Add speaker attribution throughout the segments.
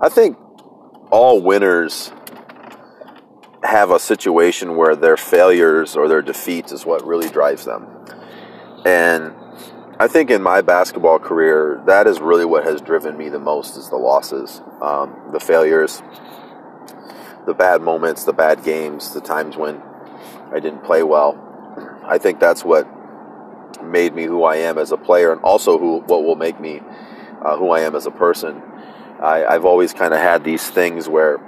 Speaker 1: I think all winners have a situation where their failures or their defeats is what really drives them. And I think in my basketball career, that is really what has driven me the most is the losses, um, the failures, the bad moments, the bad games, the times when I didn't play well. I think that's what made me who I am as a player, and also who what will make me uh, who I am as a person. I, have always kind of had these things where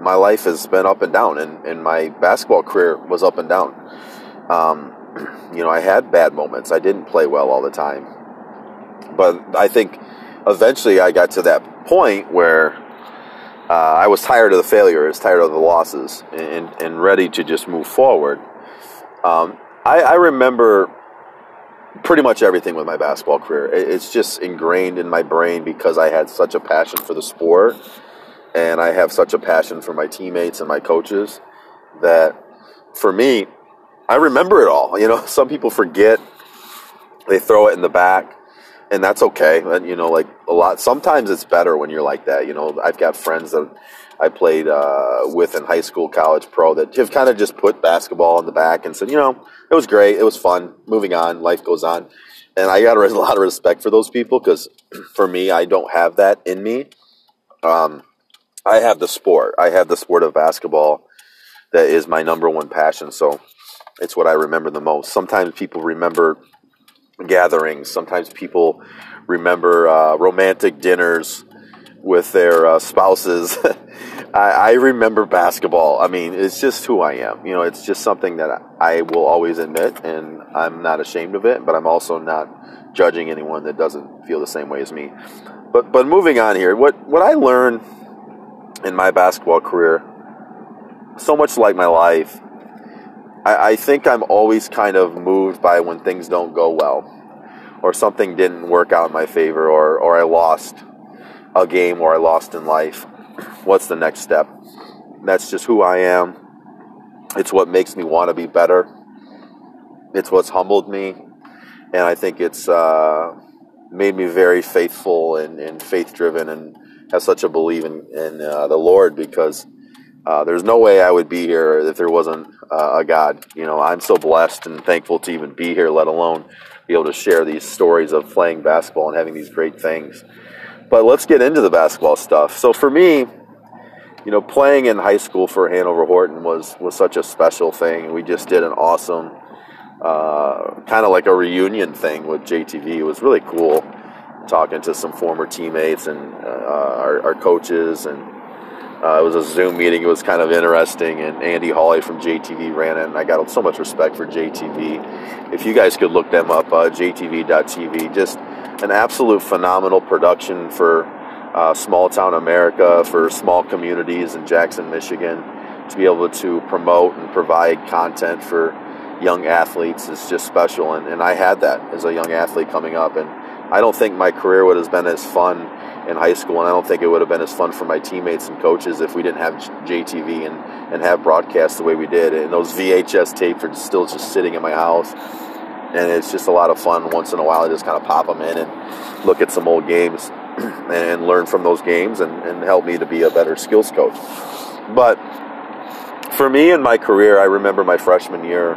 Speaker 1: my life has been up and down, and, and my basketball career was up and down. Um, you know, I had bad moments. I didn't play well all the time, but I think eventually I got to that point where uh, I was tired of the failures, tired of the losses, and, and ready to just move forward. Um, I, I remember pretty much everything with my basketball career. It's just ingrained in my brain because I had such a passion for the sport and I have such a passion for my teammates and my coaches that for me, I remember it all. You know, some people forget, they throw it in the back, and that's okay. And, you know, like a lot, sometimes it's better when you're like that. You know, I've got friends that I played uh, with in high school, college, pro that have kind of just put basketball in the back and said, you know, it was great, it was fun, moving on, life goes on. And I got a lot of respect for those people because for me, I don't have that in me. Um, I have the sport. I have the sport of basketball that is my number one passion. So it's what I remember the most. Sometimes people remember gatherings. Sometimes people remember uh, romantic dinners with their uh, spouses. I, I, remember basketball. I mean, it's just who I am. You know, it's just something that I will always admit, and I'm not ashamed of it. But I'm also not judging anyone that doesn't feel the same way as me. But but moving on here, what what I learned in my basketball career, so much like my life, I, I think I'm always kind of moved by when things don't go well, or something didn't work out in my favor, or, or I lost a game or I lost in life. What's the next step? That's just who I am. It's what makes me want to be better. It's what's humbled me. And I think it's uh, made me very faithful and, and faith driven and have such a belief in, in uh, the Lord because uh, there's no way I would be here if there wasn't uh, a God. You know, I'm so blessed and thankful to even be here, let alone be able to share these stories of playing basketball and having these great things. But let's get into the basketball stuff. So for me, you know, playing in high school for Hanover Horton was was such a special thing. We just did an awesome, uh, kind of like a reunion thing with JTV. It was really cool talking to some former teammates and uh, our, our, coaches, and uh, it was a Zoom meeting. It was kind of interesting, and Andy Hawley from JTV ran it, and I got so much respect for JTV. If you guys could look them up, uh, JTV.tv, just an absolute phenomenal production for uh, small town America, for small communities in Jackson, Michigan, to be able to promote and provide content for young athletes is just special. And, and I had that as a young athlete coming up, and I don't think my career would have been as fun in high school, and I don't think it would have been as fun for my teammates and coaches if we didn't have JTV and, and have broadcast the way we did. And those VHS tapes are still just sitting in my house, and it's just a lot of fun once in a while to just kind of pop them in and look at some old games and learn from those games and, and help me to be a better skills coach. But for me in my career, I remember my freshman year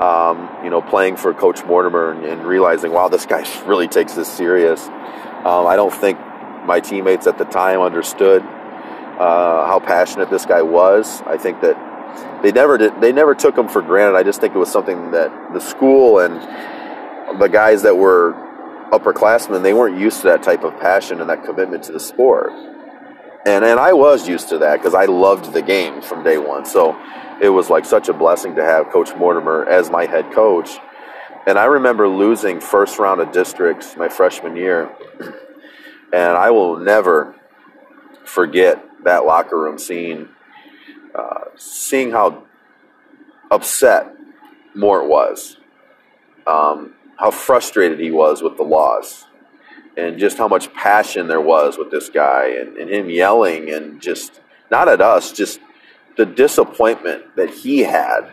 Speaker 1: um, you know, playing for Coach Mortimer and, and, realizing, wow, this guy really takes this serious. Um, I don't think my teammates at the time understood uh, how passionate this guy was. I think that they never did. They never took them for granted. I just think it was something that the school and the guys that were upperclassmen they weren't used to that type of passion and that commitment to the sport. And and I was used to that because I loved the game from day one. So it was like such a blessing to have Coach Mortimer as my head coach. And I remember losing first round of districts my freshman year. And I will never forget that locker room scene, uh, seeing how upset Mort was, um, how frustrated he was with the loss, and just how much passion there was with this guy, and, and him yelling and just not at us, just the disappointment that he had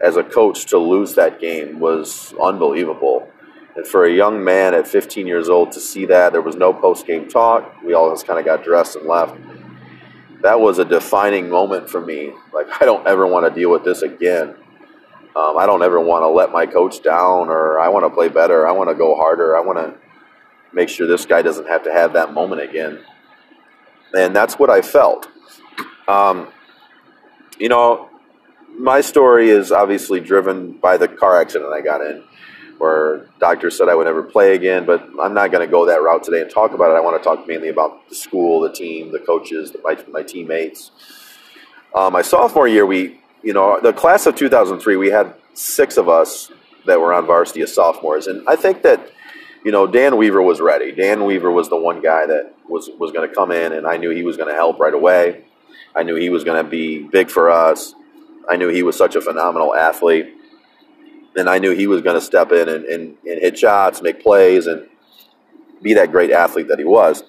Speaker 1: as a coach to lose that game was unbelievable. And for a young man at 15 years old to see that, there was no post game talk. We all just kind of got dressed and left. That was a defining moment for me. Like I don't ever want to deal with this again. Um, I don't ever want to let my coach down, or I want to play better. I want to go harder. I want to make sure this guy doesn't have to have that moment again. And that's what I felt. Um, you know, my story is obviously driven by the car accident I got in, where doctors said I would never play again. But I'm not going to go that route today and talk about it. I want to talk mainly about the school, the team, the coaches, my, my teammates. Uh, my sophomore year, we, you know, the class of 2003, we had six of us that were on varsity as sophomores, and I think that you know, Dan Weaver was ready. Dan Weaver was the one guy that was was going to come in, and I knew he was going to help right away. I knew he was going to be big for us. I knew he was such a phenomenal athlete, and I knew he was going to step in and, and, and hit shots, make plays, and be that great athlete that he was.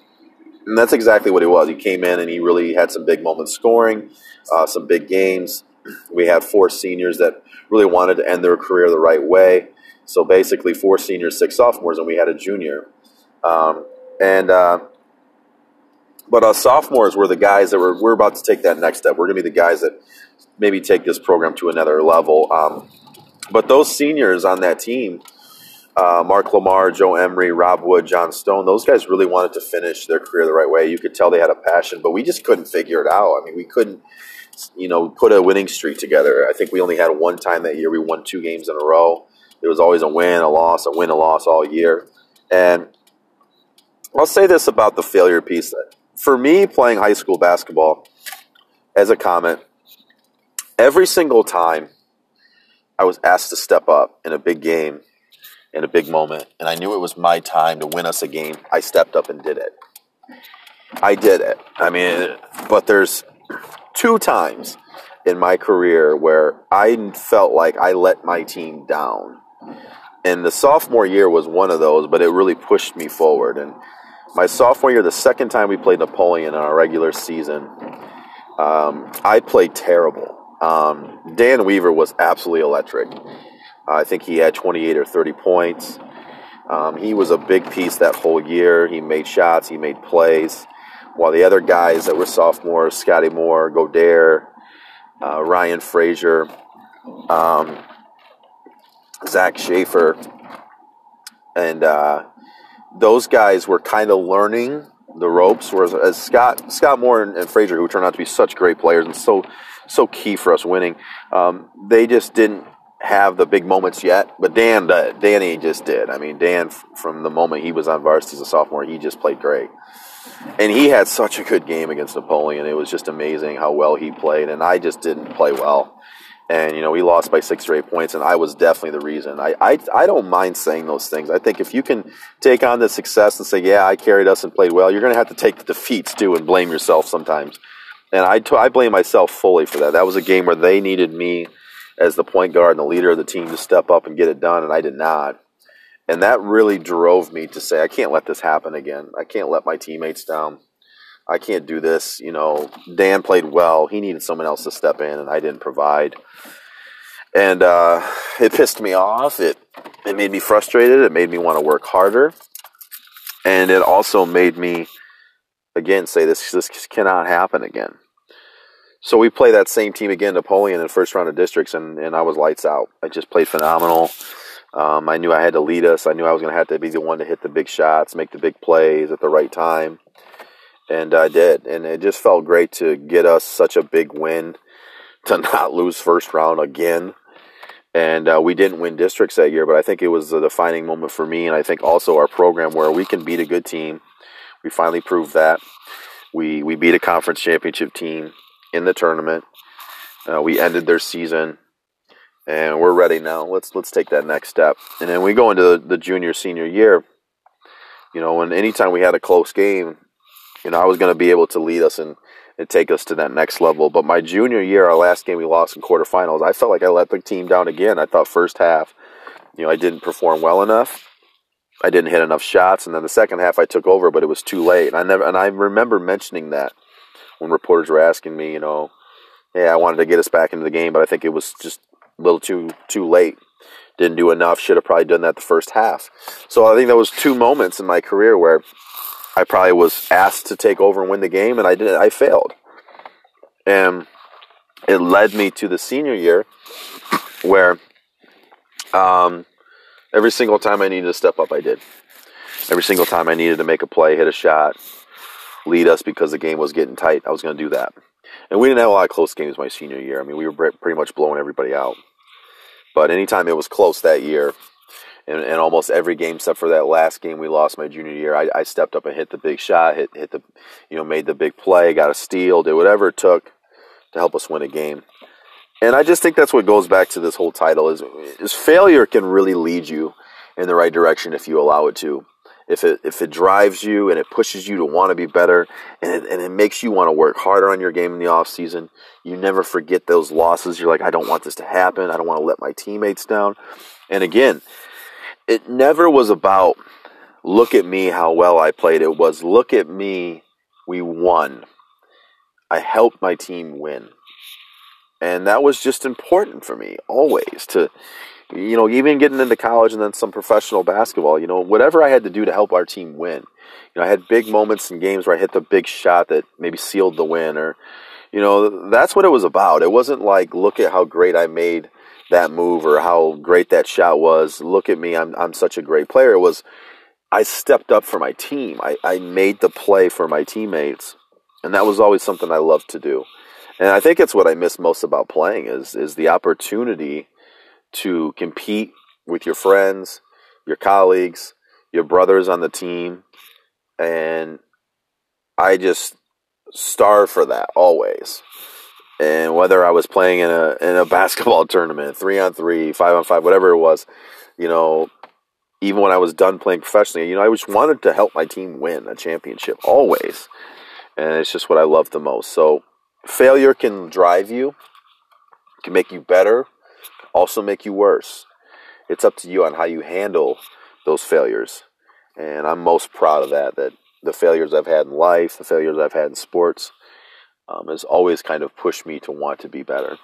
Speaker 1: And that's exactly what he was. He came in and he really had some big moments scoring, uh, some big games. We had four seniors that really wanted to end their career the right way. So basically, four seniors, six sophomores, and we had a junior. Um, and uh, but us sophomores were the guys that were we're about to take that next step. We're going to be the guys that maybe take this program to another level. Um, but those seniors on that team, uh, Mark Lamar, Joe Emery, Rob Wood, John Stone, those guys really wanted to finish their career the right way. You could tell they had a passion, but we just couldn't figure it out. I mean, we couldn't, you know, put a winning streak together. I think we only had one time that year. We won two games in a row. It was always a win, a loss, a win, a loss all year. And I'll say this about the failure piece. For me, playing high school basketball, as a comment, every single time I was asked to step up in a big game, in a big moment, and I knew it was my time to win us a game, I stepped up and did it. I did it. I mean, but there's two times in my career where I felt like I let my team down and the sophomore year was one of those, but it really pushed me forward. And my sophomore year, the second time we played Napoleon in our regular season, um, I played terrible. Um, Dan Weaver was absolutely electric. I think he had 28 or 30 points. Um, he was a big piece that whole year. He made shots, he made plays. While the other guys that were sophomores, Scotty Moore, Godare, uh, Ryan Frazier, um, Zach Schaefer, and uh, those guys were kind of learning the ropes. Whereas as Scott Scott Moore and, and, Frazier, who turned out to be such great players and so so key for us winning, um, they just didn't have the big moments yet. But Dan, uh, Danny just did. I mean, Dan from the moment he was on varsity as a sophomore, he just played great. And he had such a good game against Napoleon. It was just amazing how well he played. And I just didn't play well and you know we lost by six or eight points, and I was definitely the reason. I, I I don't mind saying those things. I think if you can take on the success and say, "Yeah, I carried us and played well," you're going to have to take the defeats too and blame yourself sometimes. And I, t- I blame myself fully for that. That was a game where they needed me as the point guard and the leader of the team to step up and get it done, and I did not. And that really drove me to say, I can't let this happen again. I can't let my teammates down. I can't do this. You know, Dan played well. He needed someone else to step in, and I didn't provide. And uh, it pissed me off. It it made me frustrated. It made me want to work harder, and it also made me again say this this cannot happen again. So we play that same team again, Napoleon, in the first round of districts, and, and I was lights out. I just played phenomenal. Um, I knew I had to lead us. I knew I was going to have to be the one to hit the big shots, make the big plays at the right time and I did, and it just felt great to get us such a big win, to not lose first round again, and uh, we didn't win districts that year, but I think it was a defining moment for me, and I think also our program where we can beat a good team. We finally proved that. We we beat a conference championship team in the tournament. Uh, we ended their season, and we're ready now. Let's let's take that next step. And then we go into the, the junior senior year. You know, and anytime we had a close game, you know, I was going to be able to lead us and, and take us to that next level. But my junior year, our last game we lost in quarterfinals, I felt like I let the team down again. I thought first half, you know, I didn't perform well enough. I didn't hit enough shots, and then the second half I took over, but it was too late. And I never, and I remember mentioning that when reporters were asking me, you know, yeah, I wanted to get us back into the game, but I think it was just a little too too late. Didn't do enough. Should have probably done that the first half. So I think that was two moments in my career where I probably was asked to take over and win the game, and I did. I failed. And it led me to the senior year where um, every single time I needed to step up, I did. Every single time I needed to make a play, hit a shot, lead us because the game was getting tight, I was going to do that. And we didn't have a lot of close games my senior year. I mean, we were pretty much blowing everybody out. But anytime it was close that year, and, and almost every game except for that last game we lost my junior year, I, I stepped up and hit the big shot, hit hit the, you know, made the big play, got a steal, did whatever it took to help us win a game. And I just think that's what goes back to this whole title is, is failure can really lead you in the right direction if you allow it to. If it if it drives you and it pushes you to want to be better and it, and it makes you want to work harder on your game in the off season, you never forget those losses. You're like, I don't want this to happen. I don't want to let my teammates down. And again, it never was about look at me how well I played. It was look at me, we won. I helped my team win. And that was just important for me always to, you know, even getting into college and then some professional basketball, you know, whatever I had to do to help our team win. You know, I had big moments in games where I hit the big shot that maybe sealed the win or, you know, that's what it was about. It wasn't like, look at how great I made that move or how great that shot was. Look at me, I'm, I'm such a great player. It was, I stepped up for my team. I, I made the play for my teammates and that was always something I loved to do. And I think it's what I miss most about playing is is the opportunity to compete with your friends, your colleagues, your brothers on the team, and I just starve for that always. And whether I was playing in a in a basketball tournament, three on three, five on five, whatever it was, you know, even when I was done playing professionally, you know, I just wanted to help my team win a championship always and it's just what I love the most. So failure can drive you, can make you better, also make you worse. It's up to you on how you handle those failures. And I'm most proud of that, that the failures I've had in life, the failures I've had in sports, um, has always kind of pushed me to want to be better.